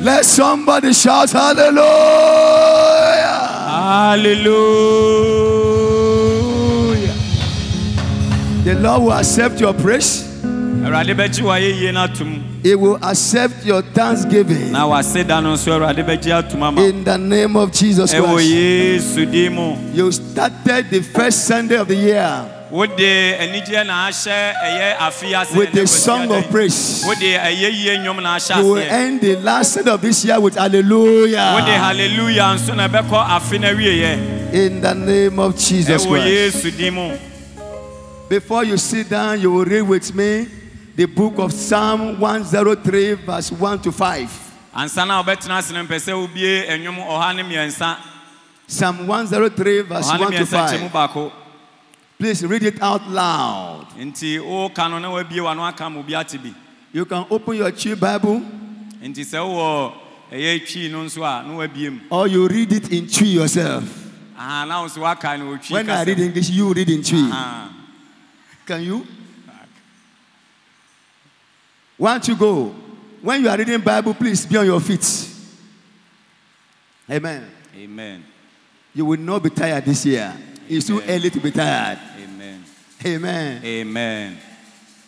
Let somebody shout hallelujah. Hallelujah. The Lord will accept your praise. Awurade bɛgye w'ayɛyie no atom He will accept your thanksgiving na wase da no nso Awurade bɛgye atom ama in the name of Jesus Christ. Yesu din mu You started the first Sunday of the year wode anigyeɛ na ahyɛ ɛyɛ afe ase with the song of praise. wode ɛyɛyie nnwom na ahyɛ You will end the last Sunday of this year with hallelujah hallelujah nso na ɛbɛkɔ afe no awieɛ in the name of Jesus Christ. Yesu din mu Before you sit down, you will read with me the book of Psalm 103, verse 1 to 5. ansa na wobɛtena ase no mpɛ sɛ wobie nnwom ɔha ne mmiɛnsa Psalm 103, verse 1 to mmiɛnsa kyɛ mu 5. Please read it out loud. nti woka no na wabie w'ano aka ma obi ate You can open your Twi Bible nti sɛ wowɔ ɛyɛ twii no nso a na wabie mu or you read it in Twi yourself. aha na so woaka no ɔtwi When I read English, you read in Twi. Aha. Can you? One you go. When you are reading Bible, please be on your feet. Amen. amen You will not be tired this year. It's too early to be tired. amen Amen. amen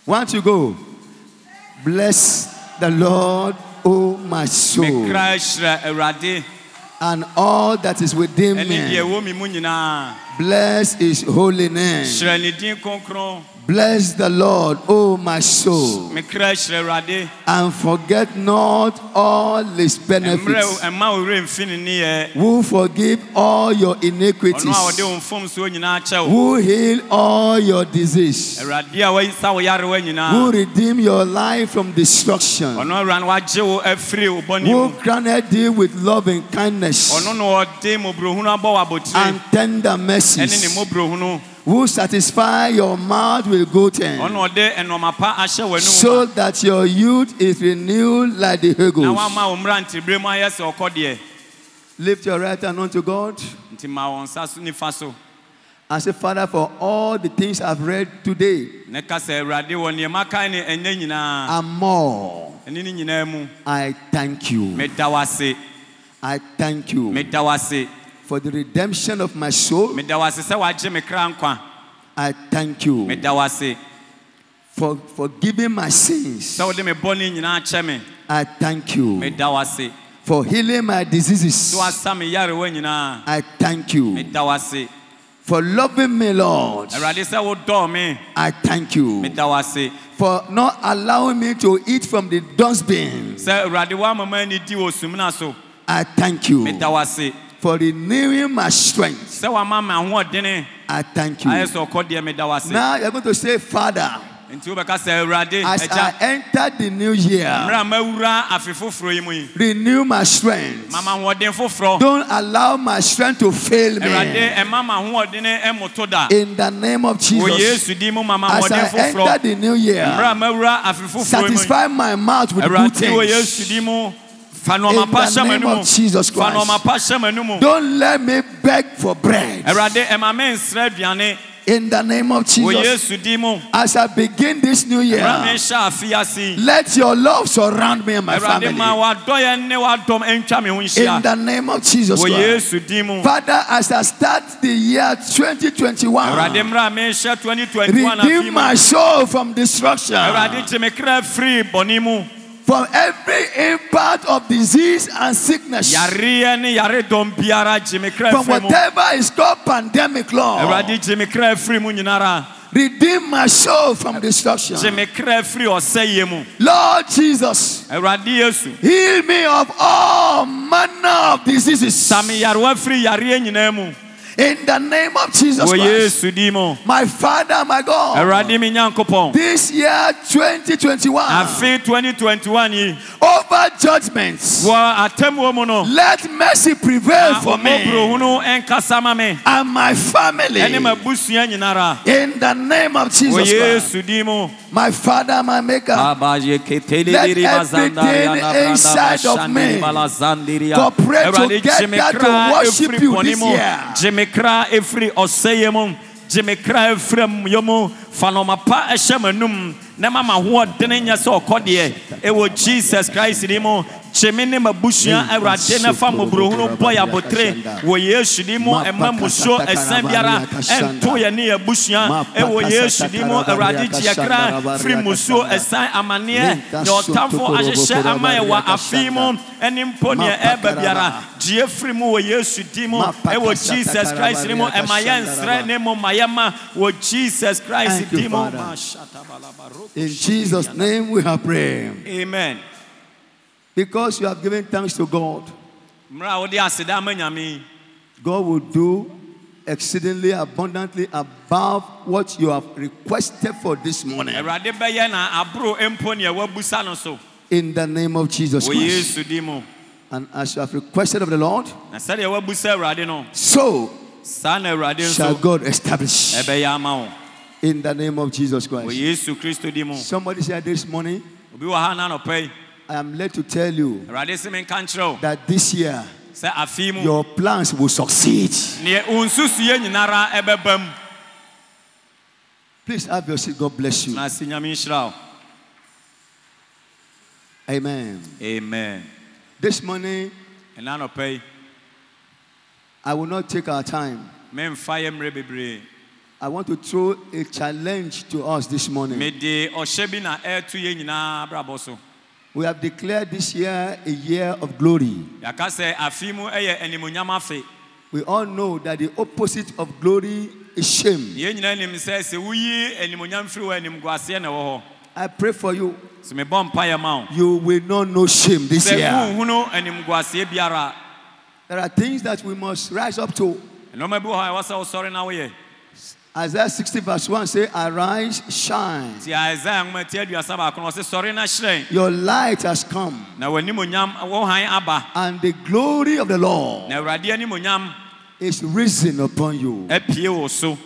One you go. Bless the Lord, O my soul, mekra hyerɛ awurade and all that is within me. ɛwɔ me mu Bless his holy name. Hyerɛ ne din kronkron Bless the Lord, O my soul, mekra hyerɛ awurade and forget not all his benefits. ɛma wo werɛ mfi Who forgive all your iniquities, wɔde wo mfomsoɔ nyinaa kyɛ wo who heal all your disease, awurade a wayisa wo yarewa who redeem your life from destruction, ɔno awura no wagye wo afiri wo bɔne who crowned thee with love and kindness ɔno na ɔde mmɔborɔhunu abɔ wo abotire and tender mercies, who satisfy your mouth with good things, ɔde ɛnɔma pa ahyɛ w'anum so that your youth is renewed like the eagles. woama wo mmerantebere mu ayɛ sɛ ɔkɔdeɛ Lift your right hand unto God. Nti ma wɔn nsa so nifa so and say, Father, for all the things I've read today ne ka sɛ awurade wɔ nneɛma kan ne ɛnyɛ nyinaa and more, ɛne ne nyinaa mu I thank you. meda wo ase I thank you. Meda wo ase for the redemption of my soul. meda wo ase sɛ wagye me kra nkwa. I thank you meda wo ase for forgiving my sins. sɛ wode me bɔne nyinaa kyɛ me. I thank you meda wo ase for healing my diseases. sɛ wasa me yarewa nyinaa. I thank you meda wo ase for loving me, Lord. awurade sɛ wodɔɔ me. I thank you meda wo ase for not allowing me to eat from the dustbin. sɛ awurade woama ma ani di wɔ sumina so. I thank you meda wo ase for renewing my strength. sɛ wama me ahoɔdene I thank you. sɛ ɔkɔdeɛ meda wo ase Now you're going to say, Father, nti wobɛka sɛ as I enter the new year, a mawura afe foforɔ yi mu yi renew my strength. mama ahoɔden foforɔ Don't allow my strength to fail me. ɛma ma ahoɔdene ɛmoto da In the name of Jesus, yesu din mu mama as I enter the new year, mawura afe foforɔ yi mu yi satisfy my mouth with good awurade wɔ yesu things. Din mu fa nɔɔma In the name of Jesus Christ. pa hyɛ m'anim Don't let me beg for bread. awurade ɛma me nsrɛ aduane In the name of Jesus, as I begin this new year, nhyɛ afe ase yi let your love surround me and my family. wadɔyɛ ne wadɔm ntwa me ho In the name of Jesus Christ. yesu din mu Father, as I start the year 2021, mmerɛ a mehyɛ 2021 afe redeem my soul from destruction, awurade gye me kra firi bɔne mu from every impact of disease and sickness, yareɛ ne yaredɔm biara gye me kra from whatever is called pandemic law. awurade gye me kra firi mu nyinara Redeem my soul from destruction. gye me kra firi ɔsɛeɛ mu Lord Jesus, heal me of all manner of diseases. Sa me yarewa firi yareɛ nyinaa mu In the name of Jesus wɔ Christ. yesu din mu My Father, my God. awurade me nyankopɔn This year 2021, afe 2021 over judgments, wɔ atammuo mu no let mercy prevail for me ɔmɔborɔhunu ɛnkasa ma me and my family. ɛne m'abusua nyinara In the name of Jesus oh, Christ. yesu din My Father, my Maker. inside of me cooperate together to worship you this year. Kra ɛfiri ɔsɛeɛ mu. Gye me kra ɛfiri amuyɔ mu. Fa pa ɛhyɛ m'anum na ma m'ahoɔden nyɛ sɛ ɔkɔ deɛ ɛwɔ jesus christ din mu. Kye me ne m'abusua awurade na fa mmɔborɔhunu bɔ yɛ abotere wɔ yesu din mu ɛma musuo ɛsan biara ɛnto yɛ ne abusua ɛwɔ yesu din mu awurade gye yɛ kra firi musuo ɛsan amanneɛ. Deɛ ɔtamfo ahyehyɛ ama yɛ wɔ afe mu ɛne mpo neɛ ɛba biara. gye firi mu wɔ yesu din mu ɛwɔ jesus christ din mu ɛma yɛ nsrɛ ne mu ma yɛ ma wɔ jesus christ din mu. In Jesus' name we have prayed. amen Because you have given thanks to God, mmerɛ a wode aseda ama nyame God will do exceedingly abundantly above what you have requested for this morning. awurade bɛyɛ na aboro mpo neɛ wabusa no so In the name of Jesus Christ. yesu din mu And as you have requested of the Lord, na sɛdeɛ wabusa awurade no so saa na awurade shall God establish. Ɛbɛyɛ ama wo In the name of Jesus Christ. yesu kristo din mu Somebody said this morning, obi wɔ ha na anɔpɛ yi I am led to tell you awurade se menka that this year sɛ afei mu your plans will succeed. neɛ wo nsusuyɛ nyinara ɛbɛba mu Please have your seat. God bless you. na ase nyame nhyira wo Amen. amen This morning, ɛna anɔpɛ yi I will not take our time. I want to throw a challenge to us this morning. mede ɔhyɛ bi na ɛreto yɛ nyinaa abrabɔ so We have declared this year a year of glory. yɛaka sɛ afei mu yɛ animonyam afe We all know that the opposite of glory is shame. yɛn nyinaa nim sɛ sɛ woyi animonyam firi wɔ animguaseɛ na ɛwɔ hɔ I pray for you. sɛ mebɔ mpayɛ ma wo You will not know shame this year. wonhunu animguaseɛ biara There are things that we must rise up to. Isaiah 60 verse 1 say, Arise, shine. nti isaia nwoma ti aduasa baako no ɔse sɔre na hyerɛn Your light has come, na w'animonyam wo han aba and the glory of the Lord na awurade animonyam is risen upon you. apue wo so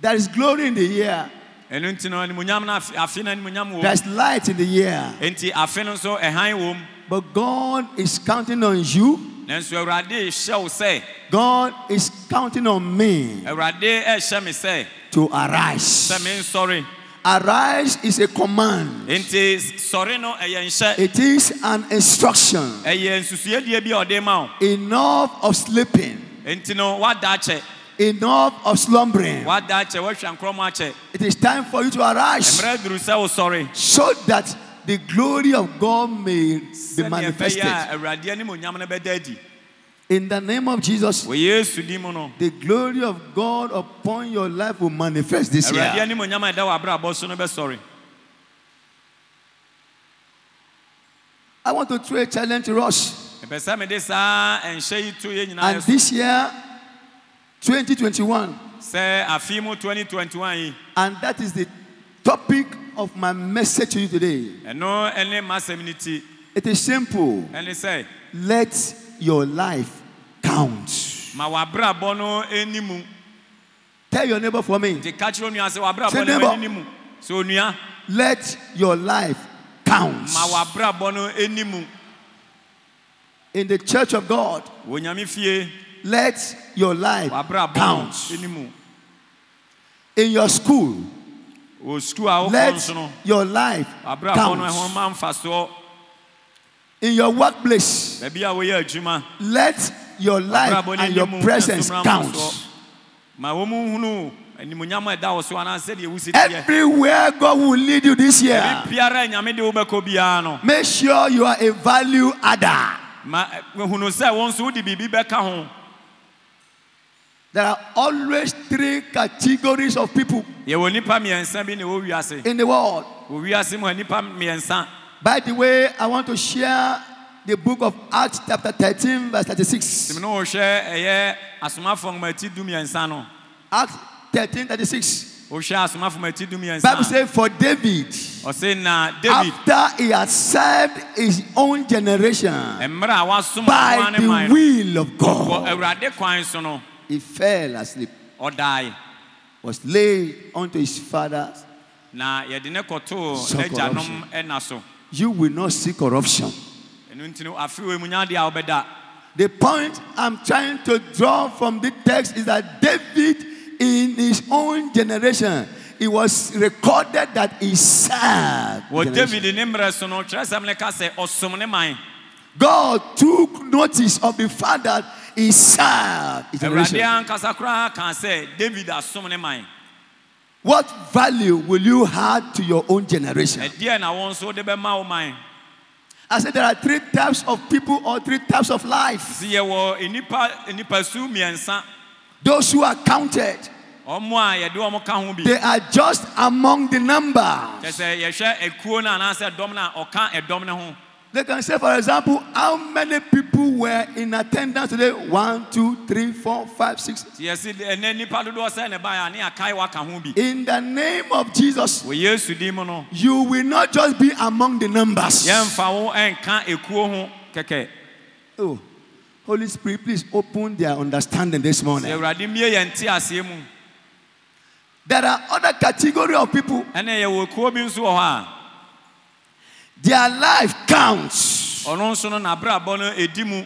There is glory in the year, ɛno nti no animonyam no afe afe no animonyam wɔ there's light in the year. enti afe no nso ɛhan wɔ mu But God is counting on you. Nanso awurade hyɛ wo sɛ God is counting on me awurade ɛhyɛ me sɛ to arise. mensɔre Arise is a command. enti sɔre no ɛyɛ It is an instruction. ɛyɛ nsusuadie bi a ɔde ma Enough of sleeping. enti no woada akyɛ Enough of slumbering. woada akyɛ woahwɛ nkorɔm akyɛ It is time for you to arise mmerɛ duru sɛ wosɔre so that the glory of God may be manifested. a awurade animonyam no bɛda adi In the name of Jesus, wɔ yesu din mu no the glory of God upon your life will manifest this year. animonyam a ɛda wɔ abrabɔ so no bɛsɔre I want to throw a challenge to us. ɛpɛ sɛ mede saa ɛnhyɛ yi to yɛ nyinaa And this year, 2021, sɛ afe 2021 and that is the topic of my message to you today. ɛno ɛne m'asɛm no ti It is simple. ɛne sɛ Let your life count. ma w'abrabɔ no animu Tell your neighbor for me. nti ka kyerɛ onua sɛ Say neighbor. animu sɛ onua Let your life count. ma w'abrabɔ no animu In the church of God, wɔ nyame fie let your life count. In your school, wɔ sukuu a wokɔ let your life count. In your workplace, baabi a woyɛ adwuma let your life and your presence count. mfasoɔ. ma wɔn mu hunu animonyam a ɛda wɔ so anaasɛ deɛ wosi teɛ Everywhere God will lead you this year, ebi biara a nyame de wobɛkɔ biara no make sure you are a value adder. Eh, ma hunu sɛ wɔn nso wode biribi bɛka ho There are always three categories of people yɛwɔ nnipa mmiɛnsa bi na ɛwɔ wiase. in the world. wɔ wiase mu a nnipa mmiɛnsa By the way, I want to share the book of Acts, chapter 13, verse 36. tìmí no wohwɛ ɛyɛ asomafo nwomati du mmiɛnsa no. Acts 13, 36. wohwɛ asomafo nwomati du mmiɛnsa Bible says, For David, david. after he had served his own generation mmerɛ a wasom by the will of God, awurade kwan so no he fell asleep, or ɔdae was laid unto his father. na yɛde ne kɔtoo n'agyanom ɛna so You will not see corruption. ɛno nti no afei mu nyadeɛ a wobɛda The point I'm trying to draw from the text is that David, in his own generation, it was recorded that he served. wɔ david ne mmerɛ so no kyerɛsɛm ne ka sɛ ɔsom ne man God took notice of the fact that he served. his awurade generation. ankasa koraa kaa sɛ david asom ne man What value will you add to your own generation? ɛdeɛ na wo nso wode bɛma wo man I said there are three types of people or three types of life. sɛ yɛwɔ nnipa nnipasu mmiɛnsa Those who are counted, ɔmo a yɛde ɔmo ka ho bi they are just among the number. Kyɛ sɛ yɛhwɛ ekuo no anaasɛ dɔm no a ɔka ɛdɔm no ho They can say, for example, how many people were in attendance today? One, two, three, four, five, six. nti yɛsi ɛnɛ nnipa dodoɔ sɛ ne baeɛ a ne akae waka In the name of Jesus, wɔ yesu din mu you will not just be among the numbers. yɛmfa wo eh, ɛnka ekuo ho kɛkɛ Oh, Holy Spirit, please open their understanding this morning. awurade mmie yɛn te aseɛ There are other category of people. ɛne yɛwɔ ekuo bi nso wɔ hɔ a Their life counts. ɔno nso no n'abrabɔ no ɛdi mu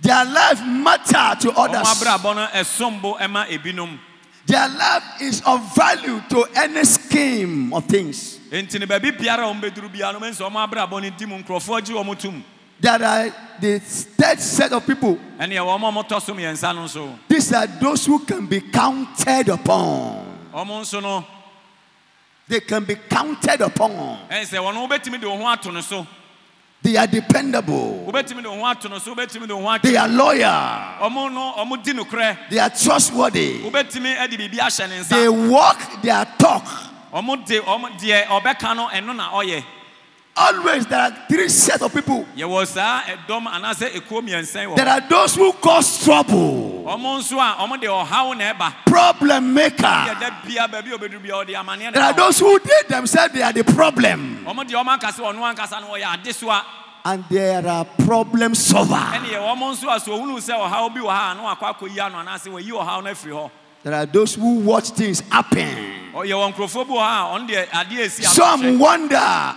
Their life matter to others. abrabɔ no ɛsom bo ɛma ebinom Their life is of value to any scheme of things. enti ne baabi biara a ɔmo bɛduru biara no mɛnsi ɔmo abrabɔ no di mu nkurɔfoɔ gye ɔmo tom There are the third set of people. ɛne ɛwɔ ɔmo a ɔmo tɔ so mmiɛnsa no nso These are those who can be counted upon. Ɔmo nso no They can be counted upon. ɛn sɛ wɔn wobɛtumi de wɔn ho ato no so They are dependable. wobɛtumi de wɔn ho ato no so wobɛtumi de wɔn ho They are loyal. ɔmo no ɔmo di nokorɛ They are trustworthy. wobɛtumi de biribi ahyɛ ne They walk their talk. ɔmo de ɔmo deɛ ɔbɛka no ɛno na ɔyɛ Always there are three sets of people. yɛwɔ saa ɛdɔm anaasɛ ekuo mmiɛnsa wɔ There are those who cause trouble. Ɔmo nso a ɔmo de ɔhaw na ɛba Problem maker. yɛda bia baabi a obɛduru bia ɔde amanneɛ There are those who did themselves, they are the problem. ɔmo deɛ ɔmo ankasa ɔno ankasa no wɔyɛ adesoa And there are problem solver. ɛne yɛ ɔmo nso a so ohunu sɛ ɔhaw bi wɔ ha a no akɔ akɔyi ano anaasɛ wɔyi ɔhaw no afiri hɔ There are those who watch things happen. Ɔ- yɛwɔ nkurɔfoɔ bi wɔ ha a ɔno deɛ adeɛ esi Some wonder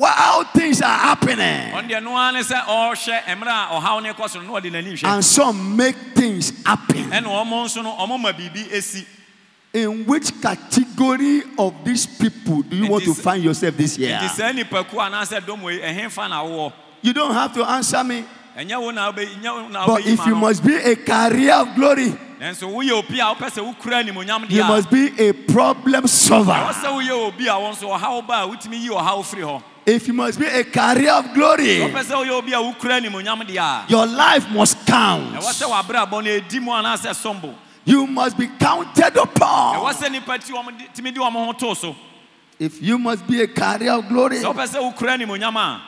how things are happening. ɔno deɛ noa ne sɛ ɔrehwɛ mmerɛ a ɔhaw no kɔ so no na ɔde n'ani hwɛ And some make things happen. ɛna ɔmo nso no ɔmo ma biribi esi In which category of these people do you want to find yourself this year? nti saa nipakuo anaasɛ dɔm wei ɛhefa na wowɔ You don't have to answer me. ɛnyɛ wo na wobɛ nyɛ wo na But if you must be a carrier of glory, nanso woyɛ obi a wopɛ sɛ wokura animonyam you must be a problem solver. sɛ woyɛ obi a wɔn nso ɔhaw ba a wotumi yi ɔhaw firi hɔ If you must be a carrier of glory, wopɛ sɛ woyɛ obi a wokura animonyam deɛ a your life must count. ɛwɔ sɛ wabrabɔ no ɛdi mu anaasɛ sombo You must be counted upon. sɛ nnipa ti wɔn de- tumi de wɔn ho to so If you must be a carrier of glory, sɛ wopɛ sɛ wokura animonyam a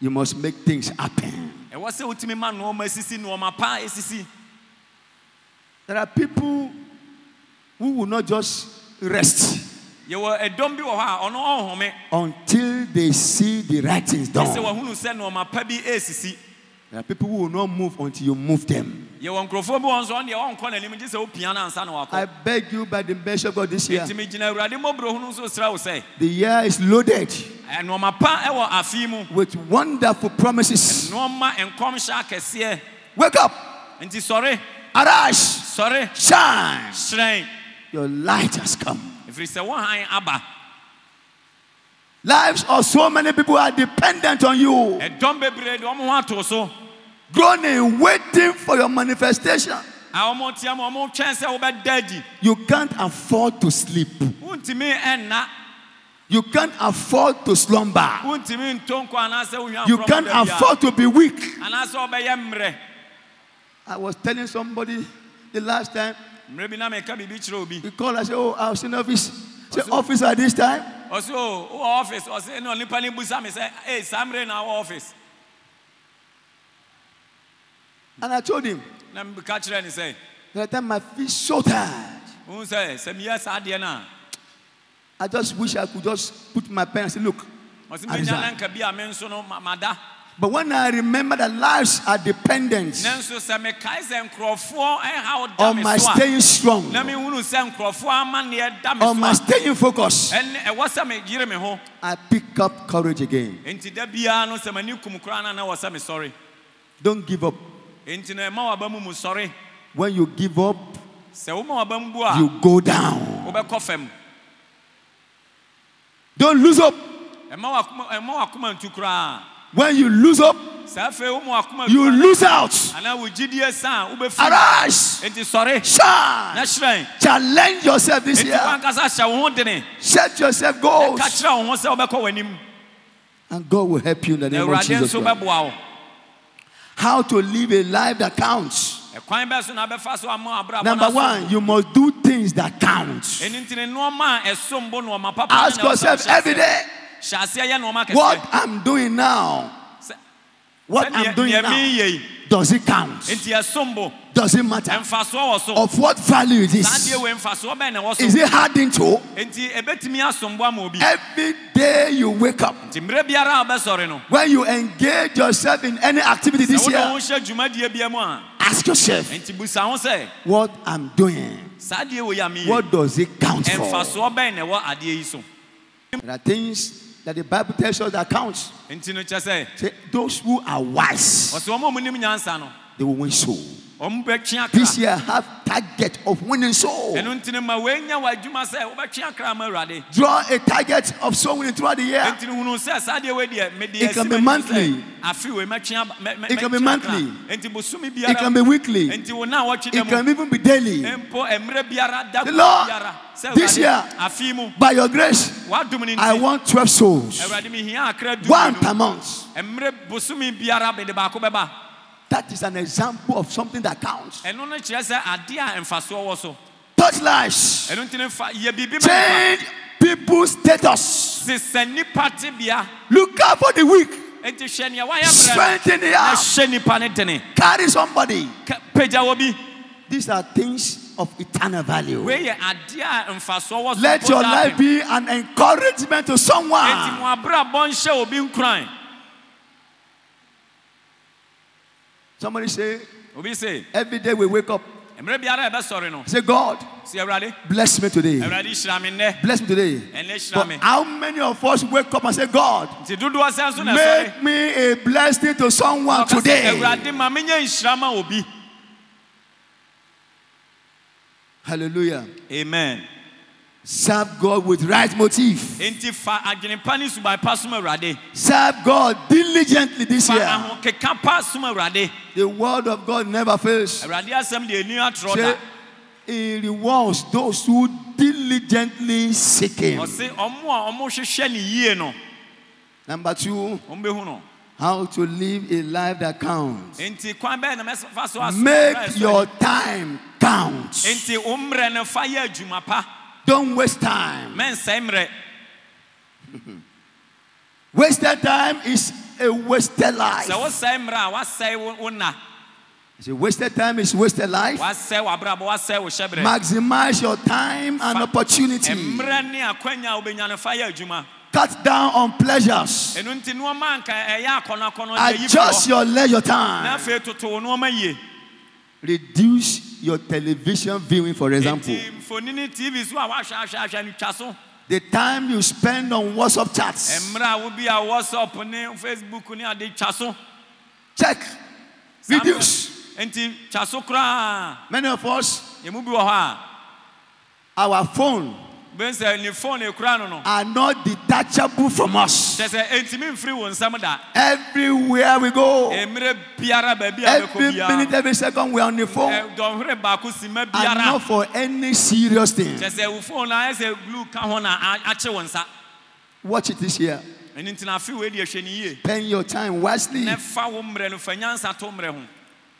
you must make things happen. ɛwɔ sɛ wotumi ma nnoɔma sisi nnoɔma pa esisi There are people who will not just rest yɛwɔ ɛdɔm bi wɔ hɔ a ɔno ɔnhome until they see the right things done. wahunu sɛ nnoɔma pa bi esisi There are people who will not move until you move them. yɛwɔ nkurɔfoɔ bi wɔ nso ɔno deɛ ɔnkɔ n'anim gye sɛ wopia no ansa na I beg you by the mercy of God this year. ntimi gyina awurade mmɔborɔ hunu nso srɛ wo sɛ The year is loaded nnoɔma pa ɛwɔ afe mu with wonderful promises. nnoɔma nkɔmhyɛ akɛseɛ Wake up, sɔre arise, Sorry. shine. hyerɛn Your light has come. If sɛ wo han aba Lives of so many people are dependent on you, ɛdɔm bebree de ɔmo ho ato so groaning, waiting for your manifestation. a ɔmo tia mu ɔmo twɛn sɛ wobɛda adi You can't afford to sleep. You can't afford to slumber. wontumi nto nkɔ anaasɛ wohwa You can't afford to be weak. Anaasɛ ɔbɛyɛ mmerɛ I was telling somebody the last time, mmerɛ bi na meka biribi kyerɛ obi he called, I said, Oh, I was in office. Say, office at this time? ɔse o wowɔ office ɔse ne onipa no busa me sɛ ei saa mmerɛ na wɔ office And I told him, meka kyerɛ ne sɛ That time my feet so tired. wohu sɛ sɛ meyɛ saa deɛ no a I just wish I could just put my pen and say, Look. I menya na resign. nka bi a me nso no ma- mada But when I remember that lives are dependent nanso sɛ mekae sɛ nkurɔfoɔ ɛhaw da on my staying strong, na mehunu sɛ nkurɔfoɔ amanneɛ da me on my staying focused, ɛne ɛwɔ sɛ meyere me ho I pick up courage again. enti da biara no sɛ m'ani kum koraa no na wɔ Don't give up. enti na ɛma waba mu mu sɔre When you give up, sɛ woma waba mu bu a you go down. Don't lose hope. Ɛma wakoma ɛma wakoma ntu koraa When you lose hope, saa afei woma wakoma you lose out. anaa wo gyidie sa a wobɛfi Arise, enti sɔre na shine, challenge yourself this year. wankasa hyɛ wo ho dene Set yourself goals, kyerɛ wo ho sɛ wobɛkɔ w'anim and God will help you in the name of Jesus. Christ. How to live a life that counts. ɛkwan bɛɛ so na bɛfa so ama abrabɔ Number one, you must do things that count. ɛno nti ne nnoɔma a ɛsom bo nnoɔma papa Ask ne na ɛwɔ sɛ yourself every day hyɛ aseɛ yɛ nnoɔma what I'm doing now. What I'm doing now. Does it count? nti ɛsom bo Does it matter? ɛmfasoɔ wɔ so Of what value is? deɛ wei mfasoɔ bɛn na ɛwɔ so Is it hardened to? enti ɛbɛtumi asom bo ama obi Every day you wake up, nti mmerɛ biara a wobɛsɔre no when you engage yourself in any activity this year, hyɛ dwumadie bia mu a ask yourself enti busa ho sɛ what I'm doing. saa deɛ wei a meyɛ What does it count for? ɛmfasoɔ bɛn na ɛwɔ adeɛ yi so There are things that the Bible tells us that counts. enti no kyɛ sɛ Say, those who are wise, ɔsɛ ɔma ɔmu nim nyansa no they will win soul. Ɔmo bɛtwe akra This year have target of winning soul. ɛno nti no ma woanya w'adwuma sɛ wobɛtwe akra ma awurade Draw a target of soul winning throughout the year. enti no hunu sɛ saa deɛ wei deɛ mede It can be monthly. sɛ afe wei mɛtwe aba- mɛ- mɛ- It can be monthly. It can be weekly. enti wo na wɔtwe It can even be daily. mpo mmerɛ biara da The Lord, this year, afe yi mu By your grace, I want 12 souls. awurade mehia akra du One per month. That is an example of something that counts. ɛno no kyerɛ sɛ adeɛ a mfasoɔ wɔ so Touch lives. ɛno nti no fa yɛ biribi ma nipa Change people's status. sesɛ nipa tebea Look out for the weak. enti hwɛ nea wayɛ brɛ Strengthen the na arm. hyɛ nipa ne dene Carry somebody. Ka- pagya wɔ bi These are things of eternal value. wei yɛ adeɛ a mfasoɔ wɔ so Let your life be an encouragement to someone. mo abrabɔ nhyɛ obi nkuran Somebody say, obi se every day we wake up, mmerɛ biara ɛbɛsɔre no say, God, awurade bless me today. awurade hyira me nnɛ Bless me today. ɛnɛ hyira But me how many of us wake up and say, God, nti dodoɔ sɛ nso na ɛsɔre make me a blessing to someone today? awurade ma menyɛ nhyira ma obi Hallelujah. amen Serve God with right motive. enti fa adwene pa ne suban pa som awurade Serve God diligently this fa year. ahokeka pa som awurade The word of God never fails. awurade asɛm deɛ ɛni atorɔ Say, da He rewards those who diligently seek Him. ɔse ɔmo a ɔmo hwehwɛ ne yie no Number two, ɔmo bɛhu no how to live a life that counts. enti kwan bɛɛ na mɛfa so asom Make your time count. enti wo mmerɛ fa yɛ adwuma pa Don't waste time. Wasted time is a wasted life. sɛ wosɛe mmerɛ a wasɛe wo- wo na So wasted time is wasted life. wasɛe w'abrabɔ wasɛe wo hyɛberɛ Maximize your time and opportunity. mmerɛ ne akwanya a wobɛnya no fa Cut down on pleasures. ɛno nti nnoɔma anka ɛyɛ akɔnɔakɔnɔ deɛ yi Adjust your leisure time. Reduce your television viewing, for example. The time you spend on WhatsApp chats. mmerɛ a whatsapp ne facebook ne ade twa so Check. Reduce. mmerɛ- nti twa Many of us, yɛmu bi wɔ our phone bɛhu sɛ ne phone ekura no no are not detachable from us. kyɛ sɛ ɛntimi mfiri wo nsɛm da Everywhere we go, mmerɛ biara baabi a bɛkɔ every minute, every second, we are on the phone. Eh, ɛ, dɔnhwere baako si ma And not for any serious thing. kyɛ sɛ wo phone no ayɛ sɛ glue ka ho na a- akye wo nsa Watch it this year. ɛno nti na afe wei deɛ hwɛ ne yie Spend your time wisely. na fa wo mmerɛ no fa nyansa to mmerɛ ho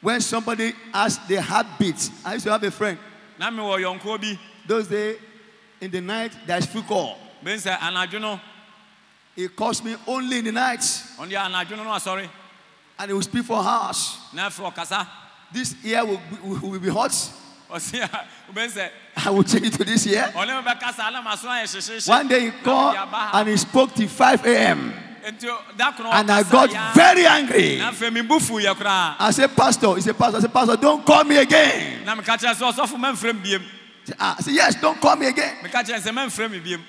When somebody has the heartbeat, I used to have a friend. na mewɔ yɔnkoɔ Those days, in the night, there's free call. bɛhu sɛ anadwo no He calls me only in the night, deɛ anadwo no asɔre and he will speak for hours. na afei ɔkasa This year will be, will be hot. ɔse wobɛhu sɛ I will change it to this year. One day he called and he spoke till 5 a.m. nti da kono And I got very angry. na afei me bu fu yɛ koraa I said, Pastor, he said, Pastor, I said, Pastor, don't call me again. Na meka kyerɛ sɛ ɔsɔfo mamfrɛ m biem I said, ah, said, Yes, don't call me again. meka kyerɛ sɛ mamfrɛ me biem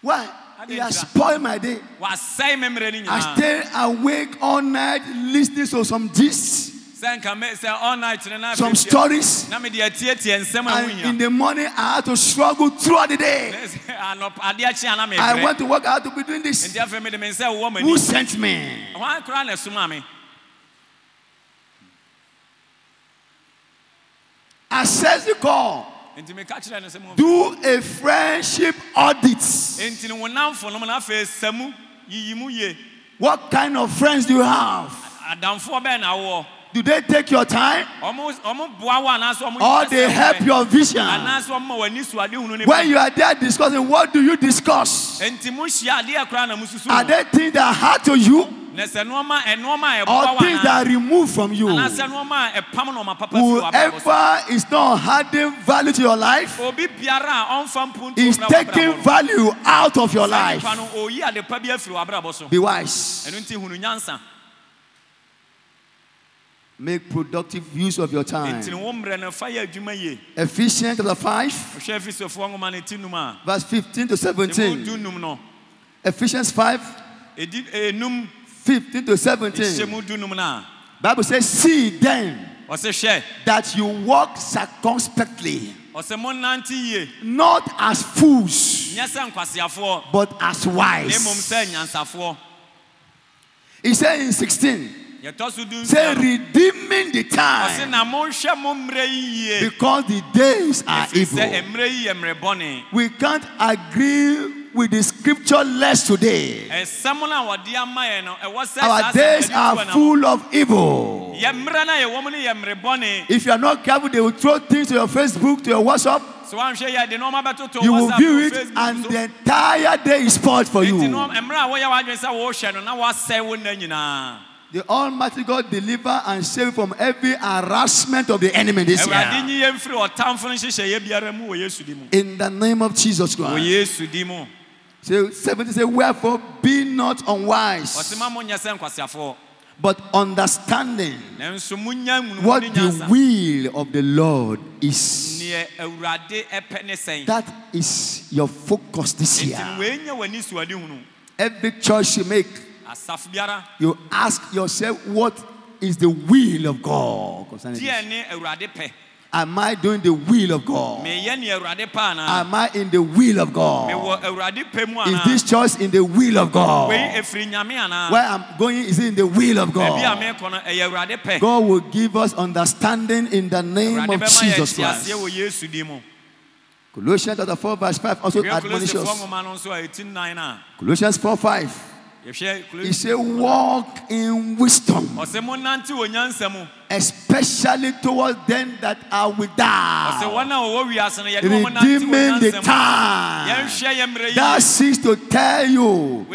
Why? He has spoiled my day. wasɛe me mmerɛ no I stay awake all night listening to some gist. sɛ nka me sɛ all night no na some stories, na mede atietie nsɛm a and in the morning I had to struggle throughout the day. anɔp adeɛ kye a na I went to work, I had to be doing this. nti afei mede me nsa wowɔ m'ani Who sent me? Hwan koraa na ɛsoma Assess the call. nti meka kyerɛ no sɛ mo Do a friendship audit. enti no wo namfonom na afei sa mu yiyi mu yie What kind of friends do you have? adamfoɔ bɛɛ na wowɔ Do they take your time ɔmo ɔmo boa wo anaasɛ ɔmo or they help your vision? anaasɛ ɔmo ma w'ani so ade hunu ne When you are there discussing, what do you discuss? enti mohyia adeɛ koraa na mosusu Are they things that are hard to you na sɛ nnoɔma ɛnoɔma a ɛboa or things that are removed from you? anaasɛ nnoɔma a ɛpam nɔɔma papa firi w'abrabɔ so Whoever is not adding value to your life obi biara a ɔmfa mpuntu is taking value out of your life. nipa no ɔyi ade pa bi afiri w'abrabɔ so Be wise. ɛno nti hunu nyansa Make productive use of your time. nti ne wo mmerɛ no fa yɛ adwuma yie Ephesians chapter 5, wohwɛ afisofoɔ nwoma no ti num a verse 15 to 17. du num no Ephesians 5, ɛdi enum eh, 15 to 17. mu du num no a Bible says, See then that you walk circumspectly, ɔsɛ monnante yie not as fools, nyɛ sɛ nkwaseafoɔ but as wise. He said in 16, yɛtɔ so du say, redeeming the time na monhwɛ mo mmerɛ yi yie because the days are evil. mmerɛ yi yɛ mmerɛ bɔne We can't agree with the scripture less today. ɛsɛm no a wɔde ama yɛn no ɛwɔ sɛ Our days are full of evil. yɛ mmerɛ no a yɛwɔ mu no yɛ mmerɛ bɔne If you are not careful, they will throw things to your Facebook, to your WhatsApp. sɛ woanhwɛ yɛ de nɔɔma bɛtoto You will view it, and the entire day is spoiled for you. no mmerɛ a woyɛ w'adwene sɛ wohwɛ no na woasɛe wo The Almighty God deliver and save from every harassment of the enemy this year. nyi yɛn firi ɔtamfo no nhyehyɛeɛ biara mu wɔ yesu di mu In the name of Jesus Christ. Yesu di mu So 70 say, Wherefore be not unwise, ɔse ma monyɛ sɛ nkwaseafoɔ but understanding nanso monya nwunumu what the will of the Lord is. neɛ awurade ɛpɛ ne sɛn. That is your focus this year. wɔɛnya w'ani suade hunu. Every choice you make, you ask yourself, What is the will of God concerning this? deɛ ne awurade pɛ Am I doing the will of God? meyɛ ne awurade pɛ anaa Am I in the will of God? mewɔ awurade pɛ mu Is this choice in the will of God? ɛfiri nyame anaa Where I'm going is it in the will of God? meekɔ no ɛyɛ awurade pɛ God will give us understanding in the name of Jesus Christ. wɔ yesu di mu Colossians chapter 4, verse 5 also admonishes us. nwoma no nso a ɛti nnan no a Colossians 4 5. He said, Walk in wisdom, ɔsɛ monnante wɔ nyansa mu especially towards them that are without, wɔn a wɔwɔ wiase no yɛde wɔn nante wɔ redeeming the time. That yi. Seeks to tell you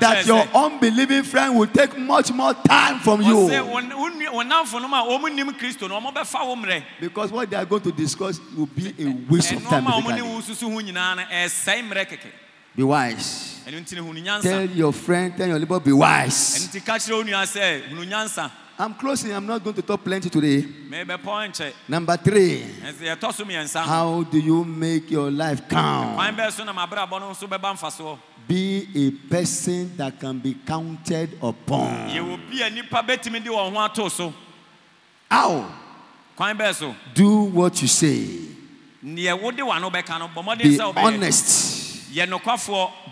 that your unbelieving friend will take much more time from you. wɔn wo nua- wɔn namfonom a wɔn nim kristo no wɔn bɛfa wo mmerɛ Because what they are going to discuss will be a waste of time. Ɛnɔɔma a wɔn ne basically. wo susu ho nyinaa no ɛsɛe mmerɛ kɛkɛ Be wise. ɛno nti no hunu nyansa Tell your friend, tell your neighbor, be wise. ɛno nti ka kyerɛ wo nua sɛ hunu nyansa I'm closing. I'm not going to talk plenty today. Number three, ɛsɛ yɛtɔ so mmiɛnsa how do you make your life count? kwan bɛɛ so na mabrabɔ no nso bɛba mfasoɔ Be a person that can be counted upon. yɛwɔ bi a nnipa bɛtumi de wɔn ho ato How? kwan bɛɛ so Do what you say. neɛ wode w'ano bɛka no bɔ mmɔden Be honest.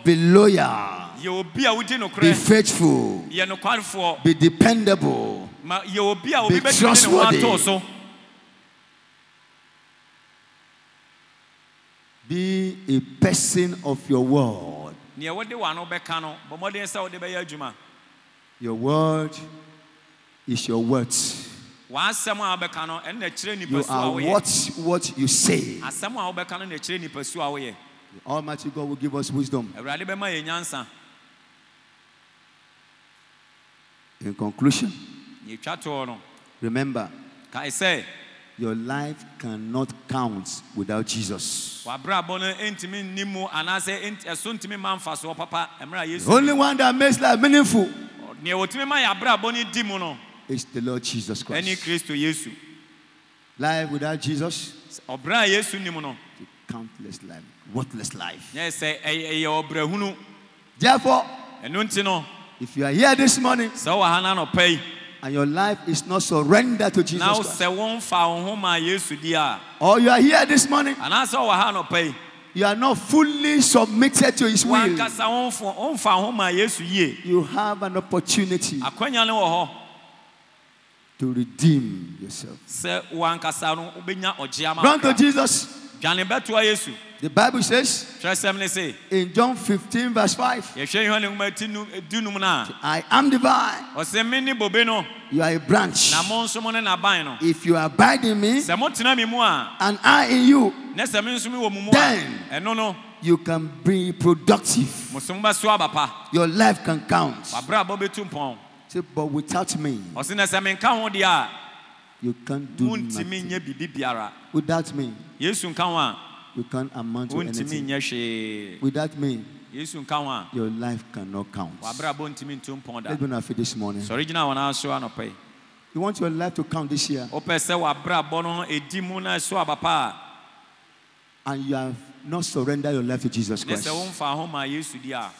Be loyal. Be faithful. Be dependable. ma yɛwɔ bi a Be obi bɛtumi de ne ho trustworthy. Be a person of your word. neɛ wode w'ano bɛka no bɔ mmɔden sɛ wode bɛyɛ adwuma Your word is your words. w'asɛm a wobɛka no ɛno na ɛkyerɛ You nipa su a are what, what you say. Asɛm a wobɛka no na ɛkyerɛ nipa su a woyɛ The Almighty God will give us wisdom. awurade bɛma yɛ nyansa In conclusion, yɛtwa toɔ no remember, kae sɛ your life cannot count without Jesus. w'abrabɔ no ɛntumi nni mu anaasɛ ɛnt- ɛso ntumi ma mfasoɔ papa mmerɛ a The only one that makes life meaningful neɛ wɔtumi ma yɛ abrabɔ no di mu no is the Lord Jesus Christ. Life without Jesus, ɔbrɛ a yesu nim no a countless life, worthless life. nyɛ sɛ ɛyɛ ɛyɛ ɔbrɛhunu Therefore, ɛno nti no if you are here this morning sɛ wowɔ ha no anɔpa yi and your life is not surrendered to Jesus Christ, sɛ wɔmfa wo ho ma yesu di a or you are here this morning, anaasɛ wɔ ha nɔpa yi you are not fully submitted to His will, wankasa womfo- womfa wo ho ma yesu yie you have an opportunity akwanya no wɔ hɔ to redeem yourself. sɛ wankasa no wobɛnya ɔgye ama Run to. Jesus. Dwane bɛtoa yesu The Bible says twerɛsɛm ne se in John 15, verse 5, yɛhwɛ yohane nwoma ti nu- dunum no a I am the vine, ɔsɛ me ne bobe no you are a branch. na mo nso mo ne n'aban no If you abide in me sɛ motena me mu and I in you, na sɛ me nso me wɔ mu mu a. Then- you can be productive. mo so mobɛso aba pa Your life can count. wabrabɔ bɛtu mpɔn Say, but without me, you can't do nothing. nyɛ biribi biara Without me, yesu nka ho a you can't amount to wontumi anything. nyɛ hwee Without me, yesu nka ho a your life cannot count. wabrabɔ ntumi ntu mpɔn da Let's be this morning. sɔre gyina wɔn aso anɔpa yi You want your life to count this year, wopɛ sɛ wabrabɔ no ɛdi mu na ɛso aba pa and you have not surrendered your life to Jesus a ne Christ. sɛ womfa ho ma yesu di a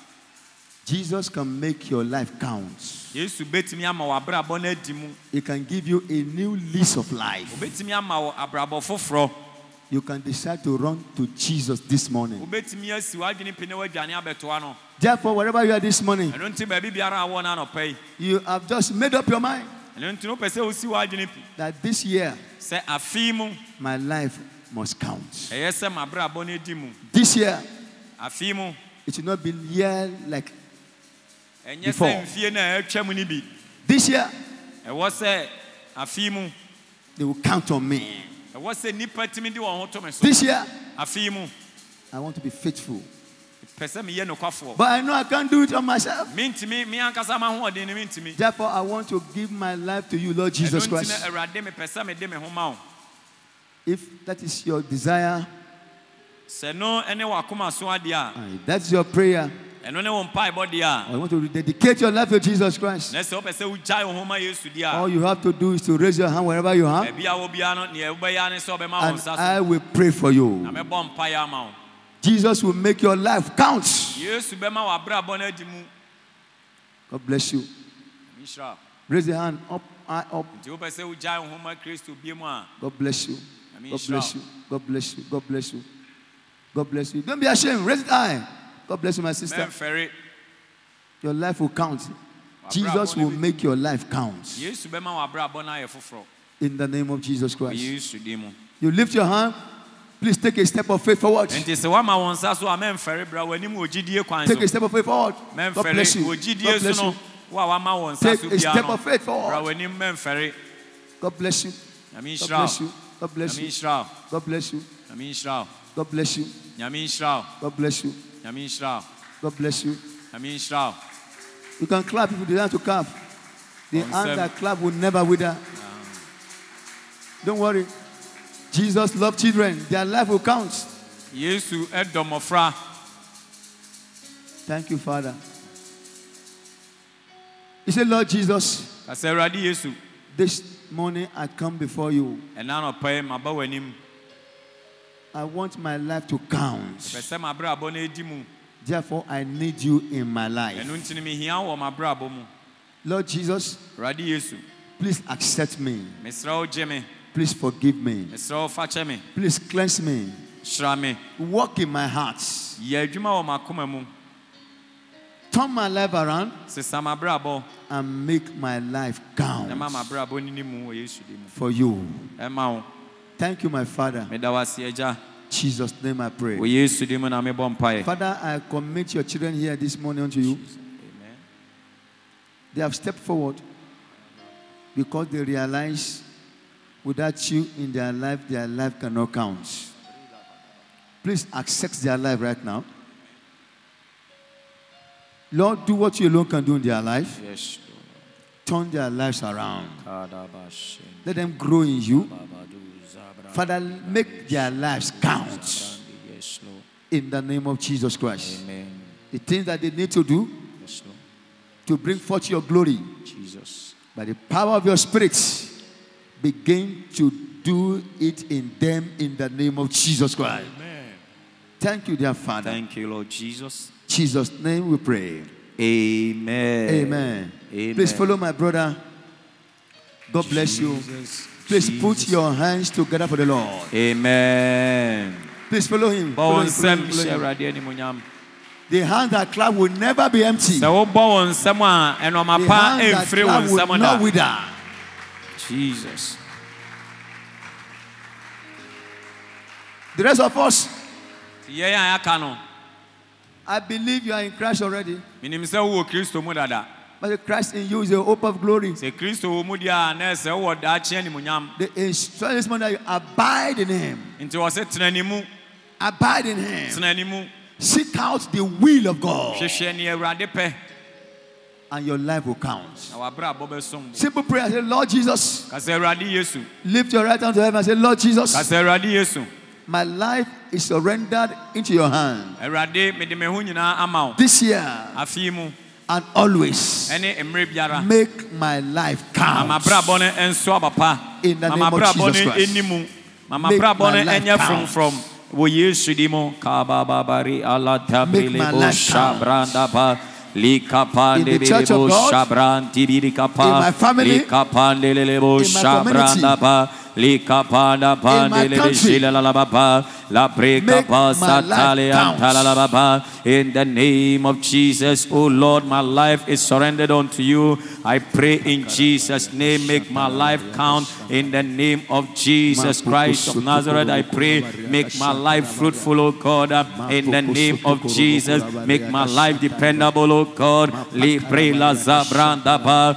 Jesus can make your life count. yesu bɛtumi ama wabrabɔ no adi mu He can give you a new lease of life. wobɛtumi ama wo abrabɔ foforɔ You can decide to run to Jesus this morning. wobɛtumi asi w'adwene pi na woadwane abɛtoa no Therefore, wherever you are this morning, ɛno nti baabi biara a wɔ no anɔpa yi you have just made up your mind ɛno nti no wopɛ sɛ wosi w'adwene pi that this year my life must count. ɛyɛ sɛ mabrabɔ no adi mu This year it should not be year like Before. sɛ mfie no a ɛtwa mu no bi this year. ɛwɔ sɛ afei mu They will count on me. ɛwɔ sɛ nnipa tumi de wɔn ho to me so This year I want to be faithful, pɛ sɛ meyɛ nokwafoɔ but I know I can't do it on myself. mentumi me ankasa mahoɔden no mentumi Therefore, I want to give my life to you, Lord Jesus ɛno nti na Christ. awurade mepɛ sɛ mede me ho ma wo If that is your desire, sɛ no ne wakoma so and if that's your prayer, ɛno ne wo mpaebɔ deɛ a or you want to dedicate your life to Jesus Christ. na sɛ wopɛ sɛ wogyae wo ma yesu deɛ All you have to do is to raise your hand wherever you are, baabi a wɔ biara no neɛ wobɛyɛ ne sɛ wobɛma wo and I will pray for na you. mɛbɔ mpaeɛ ama wo Jesus will make your life count. yesu bɛma w'abrabɔ no adi mu God bless you. Raise your hand up, eye up. nti wopɛ sɛ wogyae wo ho ma kristo bie mu a God bless you. God bless you. God bless you. God bless you. God bless you. Don't be ashamed. Raise it high. God bless you, my sister. mɛmfɛre Your life will count. Jesus will make your life count. yesu bɛma w'abrabɔ no ayɛ foforɔ In the name of Jesus Christ. yesu din mu You lift your hand. Please take a step of faith forward. nti sɛ woama wo nsa so a mɛmfɛre bra w'anim wɔ gyidie kwan so Take a step of faith forward. God bless you. God bless you. wo a wama wo nsa Take a step of faith forward. God bless you. God bless you. God bless you. God bless you. nyame nhyira wo God bless you. nyame nhyira wo God bless you. Nyame nhyira wo God bless you. nyame nhyira wo You can clap if you desire to clap. The hand that clap will never wither. Don't worry. Jesus loved children. Their life will count. yesu ɛdɔ mmɔfra Thank you, Father. He said, Lord Jesus, ka sɛ awurade yesu this morning I come before you. I want my life to count. pɛ sɛ mabrabɔ no adi mu Therefore, I need you in my life. ɛno nti no mehia wo wɔ mabrabɔ mu Lord Jesus, please accept me. Please forgive me. Please cleanse me. Walk in my heart. yɛ adwuma wɔ m'akoma mu Turn my life around and make my life count ma mabrabɔ no ni mu wɔ yesu din mu for you. Thank you, my Father. meda wo ase agya Jesus' name I pray. yesu din mu na mebɔ mpaeɛ Father, I commit your children here this morning unto you. Amen. They have stepped forward because they realize without you in their life, their life cannot count. Please accept their life right now. Lord, do what you alone can do in their life. Yes, Turn their lives around. Let them grow in you. Father, make their lives count Brandi, Yes, Lord. in the name of Jesus Christ. Amen. The things that they need to do Yes, to bring forth your glory Jesus. by the power of your spirit, begin to do it in them in the name of Jesus Christ. Amen. Thank you, dear Father. Thank you, Lord Jesus. Jesus' name we pray. Amen. Amen. Amen. Please follow my brother God bless you. Please put your hands together for the Lord. Amen. Please follow him. Follow him, follow him, follow him. The hand that clap will never be empty. sɛ wobɔ wɔn nsɛm a ɛnɔma The hand that clap will not wither. jesus The rest of us, yɛn a yɛaka no I believe you are in Christ already. Menim sɛ wowɔ kristo mu dada But the Christ in you is the hope of glory. sɛ kristo wɔ mu deɛ a na ɛsɛ wowɔ daakye animonyam The instruction morning that you abide in Him. nti wɔ sɛ tena ne mu Abide in Him. Seek out the will of God, hwehwɛ ne awurade pɛ and your life will count. na wabrabɔ bɛsom bo Simple prayer. Say, Lord Jesus, ka sɛ awurade yesu lift your right hand to heaven and say, Lord Jesus, ka sɛ awurade yesu my life is surrendered into your hand awurade mede me ho nyinaa ama wo this year and always. ɛne mmerɛ biara Make my life count. mama brabɔ no ɛnso In the name of Jesus Christ. ɛni mu mama Make brabɔ my no life ɛnyɛ count. fromfrom wɔ yesu di mu kabababari Make my alatabrelebo life count. shabrandaba likapande In the church of belebo God, shabrantibirikapa in my family, in my community, shabrandaba likapanda in my pandelebe country. Make my life count. in the name of Jesus oh Lord my life is surrendered unto you. I pray in Jesus name make my life count. In the name of Jesus Christ of Nazareth I pray make my life fruitful oh God. In the name of Jesus make my life dependable oh God. Libre la zabranda ba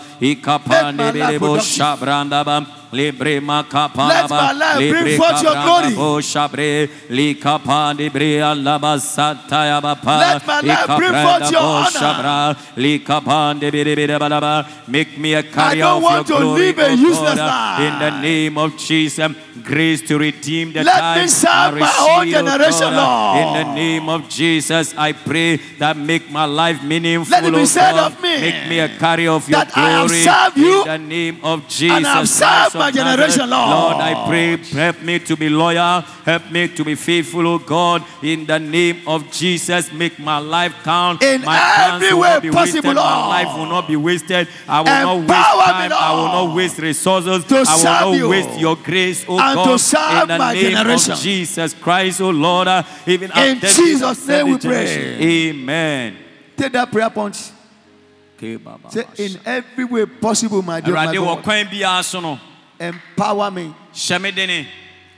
ikapande Make my life belebo productive. shabranda ba libre makapa Let my life bring forth your glory. O shabre lika de bre alaba sataya bapa. Let my life bring forth your honor. Shabra lika pande bere bere balaba. Make me a carrier don't of want your to glory, live a useless life. In the name of Jesus, grace to redeem the Let time. me serve I my own generation, God. In the name of Jesus, I pray that make my life meaningful. Let it be said of me Make me a carrier of your that I have served you in the name of Jesus. and I Christ served my generation, Lord. Lord, I pray, help me to be loyal, help me to be faithful, oh God, in the name of Jesus. Make my life count. In my every way be wasted. possible, My life will not be wasted. I will not waste Empower me, time. I will not waste resources. to I will serve not you waste your grace, oh and God, to serve in the my name generation. of Jesus Christ, oh Lord. Uh, even In Jesus' name we generation. pray. Amen. Take that prayer Baba. Say, in every way possible, my dear my God, kwan biara so no empower me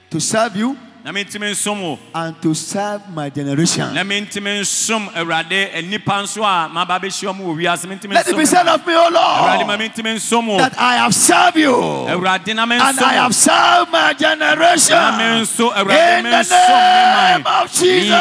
to serve you na mentumi nsom wo and to serve my generation. na mentumi nsom awurade nnipa nso a maba bɛhyia mu wɔ wiase mentumi Let it be said of me, oh O awurade Lord, mentumi nsom wo that I have served you and I have served my generation. na menso awurade In the name of Jesus.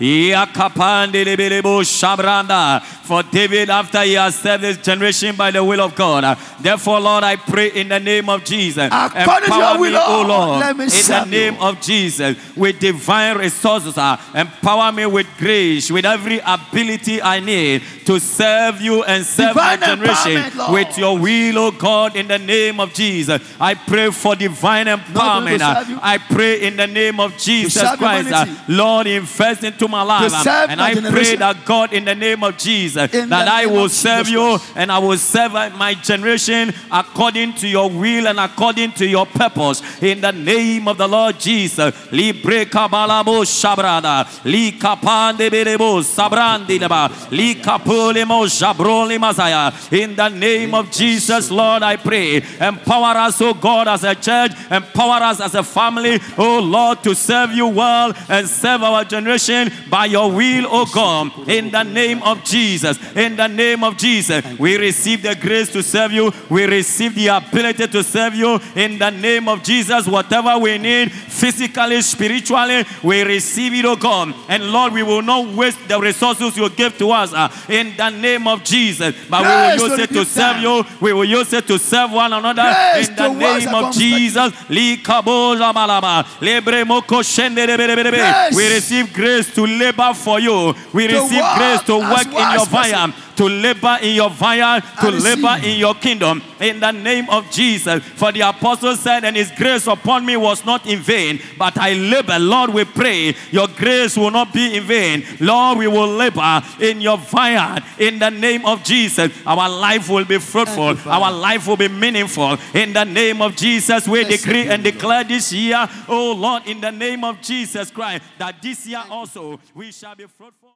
Likabrande boko shababa Yakapande lebelebo shabranda. For David, after he has served his generation by the will of God. Therefore, Lord, I pray in the name of Jesus. According Empower will, me, O Lord, Lord, let me in the name you. of Jesus, with divine resources. uh, Empower me with grace, with every ability I need to serve you and serve Divine my generation with your will, O God, in the name of Jesus. I pray for divine empowerment. uh. I pray in the name of Jesus Christ. uh, humanity. Lord, invest into my life. serve And I pray that God, in the name of Jesus, In that I will serve you and I will serve my generation according to your will and according to your purpose. In the name of the Lord Jesus. Libre kabalabo shabrada. Li kapande belebo sabrandi leba. Li kapulemo jabroli mazaya. In the name of Jesus, Lord, I pray. Empower us, oh God, as a church. Empower us as a family, oh Lord, to serve you well and serve our generation by your will, O God. In the name of Jesus. In the name of Jesus. We receive the grace to serve you. We receive the ability to serve you. In the name of Jesus, whatever we need, physically, spiritually, we receive it, O God. And Lord, we will not waste the resources you give to us uh, in the name of Jesus. But we will use it to serve you. We will use it to serve one another Grace in the name of. Jesus. We receive grace to labor for you. We receive grace to work in your vineyard, to labor in your vineyard, to labor in your kingdom. In the name of Jesus. For the apostle said, and his grace upon me was not in vain, but I labor. Lord, we pray your grace will not be in vain. Lord, we will labor in your vineyard. In the name of Jesus, our life will be fruitful. You, our life will be meaningful. In the name of Jesus, we Blessed decree be and declare this year, oh Lord, in the name of Jesus Christ, that this year also we shall be fruitful.